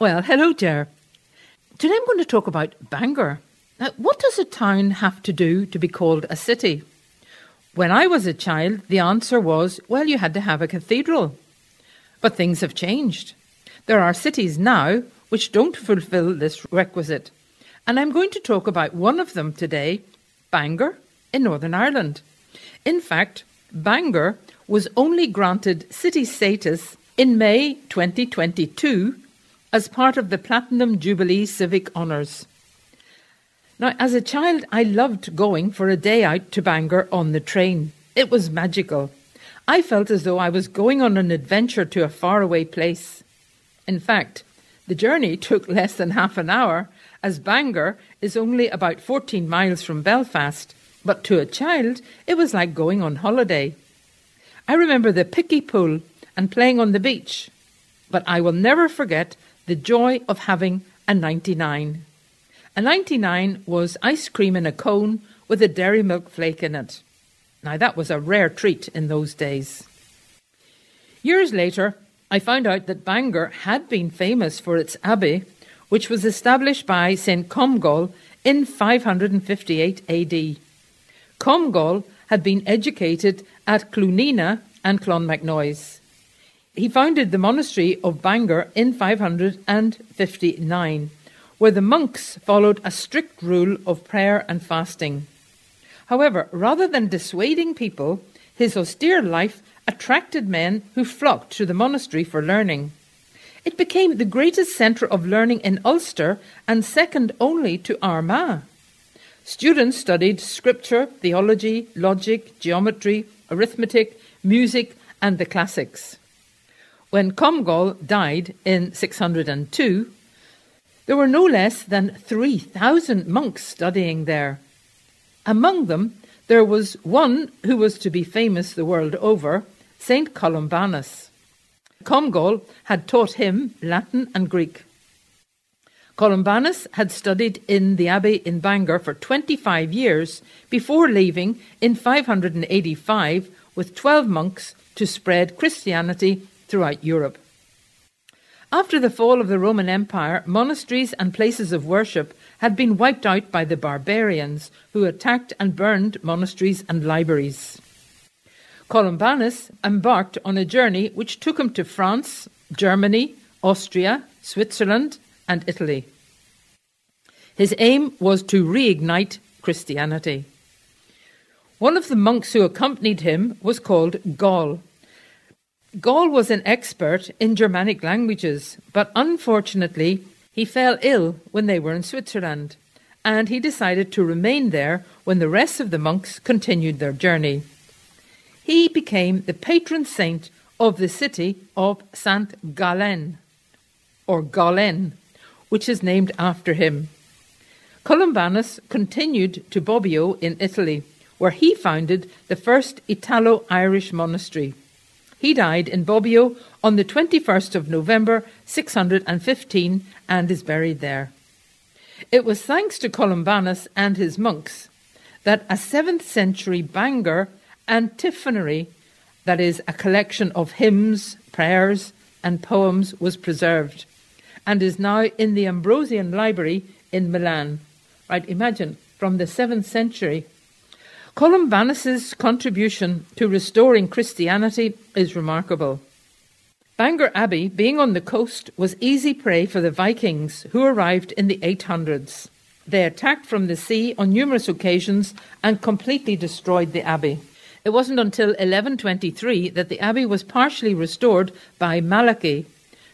Well, hello, Ger. Today I'm going to talk about Bangor. Now, what does a town have to do to be called a city? When I was a child, the answer was, well, you had to have a cathedral. But things have changed. There are cities now which don't fulfill this requisite. And I'm going to talk about one of them today, Bangor in Northern Ireland. In fact, Bangor was only granted city status in May 2022 as part of the Platinum Jubilee Civic Honours. Now, as a child, I loved going for a day out to Bangor on the train. It was magical. I felt as though I was going on an adventure to a faraway place. In fact, the journey took less than half an hour, as Bangor is only about 14 miles from Belfast, but to a child, it was like going on holiday. I remember the Pickie pool and playing on the beach, but I will never forget the joy of having a 99. A 99 was ice cream in a cone with a dairy milk flake in it. Now, that was a rare treat in those days. Years later, I found out that Bangor had been famous for its abbey, which was established by St. Comgall in 558 AD. Comgall had been educated at Clonenagh and Clonmacnoise. He founded the monastery of Bangor in 559, where the monks followed a strict rule of prayer and fasting. However, rather than dissuading people, his austere life attracted men who flocked to the monastery for learning. It became the greatest centre of learning in Ulster and second only to Armagh. Students studied scripture, theology, logic, geometry, arithmetic, music, and the classics. When Comgall died in 602, there were no less than 3,000 monks studying there. Among them, there was one who was to be famous the world over, St. Columbanus. Comgall had taught him Latin and Greek. Columbanus had studied in the abbey in Bangor for 25 years before leaving in 585 with 12 monks to spread Christianity throughout Europe. After the fall of the Roman Empire, monasteries and places of worship had been wiped out by the barbarians who attacked and burned monasteries and libraries. Columbanus embarked on a journey which took him to France, Germany, Austria, Switzerland, and Italy. His aim was to reignite Christianity. One of the monks who accompanied him was called Gall, Gall was an expert in Germanic languages, but unfortunately, he fell ill when they were in Switzerland, and he decided to remain there when the rest of the monks continued their journey. He became the patron saint of the city of Saint Gallen, or Galen, which is named after him. Columbanus continued to Bobbio in Italy, where he founded the first Italo Irish monastery. He died in Bobbio on the 21st of November 615 and is buried there. It was thanks to Columbanus and his monks that a 7th century Bangor antiphonary, that is, a collection of hymns, prayers, and poems, was preserved and is now in the Ambrosian Library in Milan. Right, imagine from the 7th century Columbanus's contribution to restoring Christianity is remarkable. Bangor Abbey, being on the coast, was easy prey for the Vikings who arrived in the 800s. They attacked from the sea on numerous occasions and completely destroyed the abbey. It wasn't until 1123 that the abbey was partially restored by Malachy,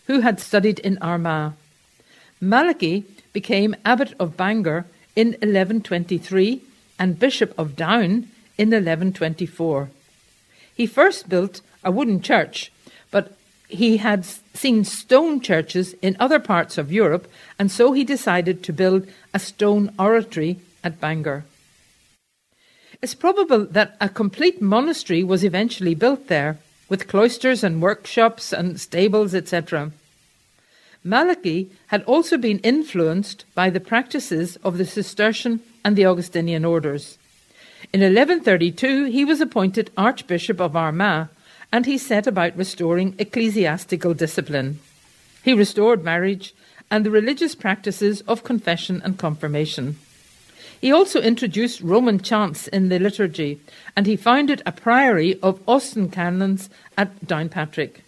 who had studied in Armagh. Malachy became abbot of Bangor in 1123 and Bishop of Down in 1124. He first built a wooden church, but he had seen stone churches in other parts of Europe, and so he decided to build a stone oratory at Bangor. It's probable that a complete monastery was eventually built there, with cloisters and workshops and stables, etc. Malachy had also been influenced by the practices of the Cistercian and the Augustinian orders. In 1132, he was appointed Archbishop of Armagh and he set about restoring ecclesiastical discipline. He restored marriage and the religious practices of confession and confirmation. He also introduced Roman chants in the liturgy, and he founded a priory of Austin canons at Downpatrick.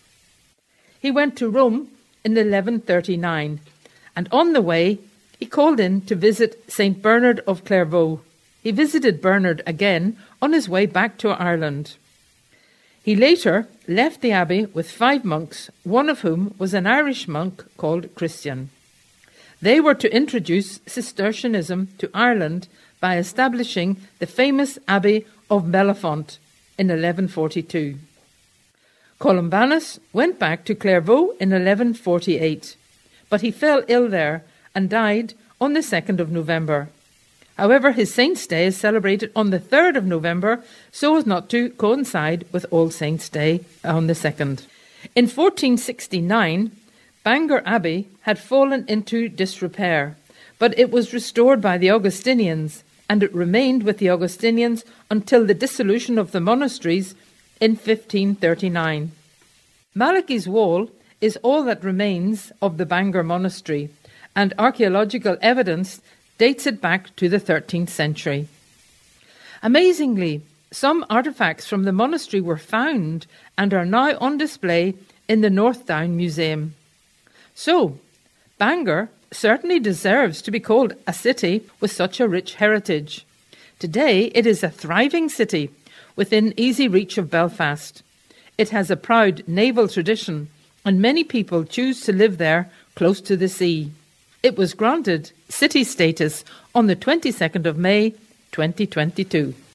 He went to Rome in 1139, and on the way he called in to visit St. Bernard of Clairvaux. He visited Bernard again on his way back to Ireland. He later left the abbey with five monks, one of whom was an Irish monk called Christian. They were to introduce Cistercianism to Ireland by establishing the famous Abbey of Mellifont in 1142. Columbanus went back to Clairvaux in 1148, but he fell ill there and died on the 2nd of November. However, his Saint's Day is celebrated on the 3rd of November so as not to coincide with All Saints' Day on the 2nd. In 1469, Bangor Abbey had fallen into disrepair, but it was restored by the Augustinians, and it remained with the Augustinians until the dissolution of the monasteries in 1539. Malachy's wall is all that remains of the Bangor monastery, and archaeological evidence dates it back to the 13th century. Amazingly, some artifacts from the monastery were found and are now on display in the North Down Museum. So, Bangor certainly deserves to be called a city with such a rich heritage. Today, it is a thriving city within easy reach of Belfast. It has a proud naval tradition, and many people choose to live there close to the sea. It was granted city status on the 22nd of May 2022.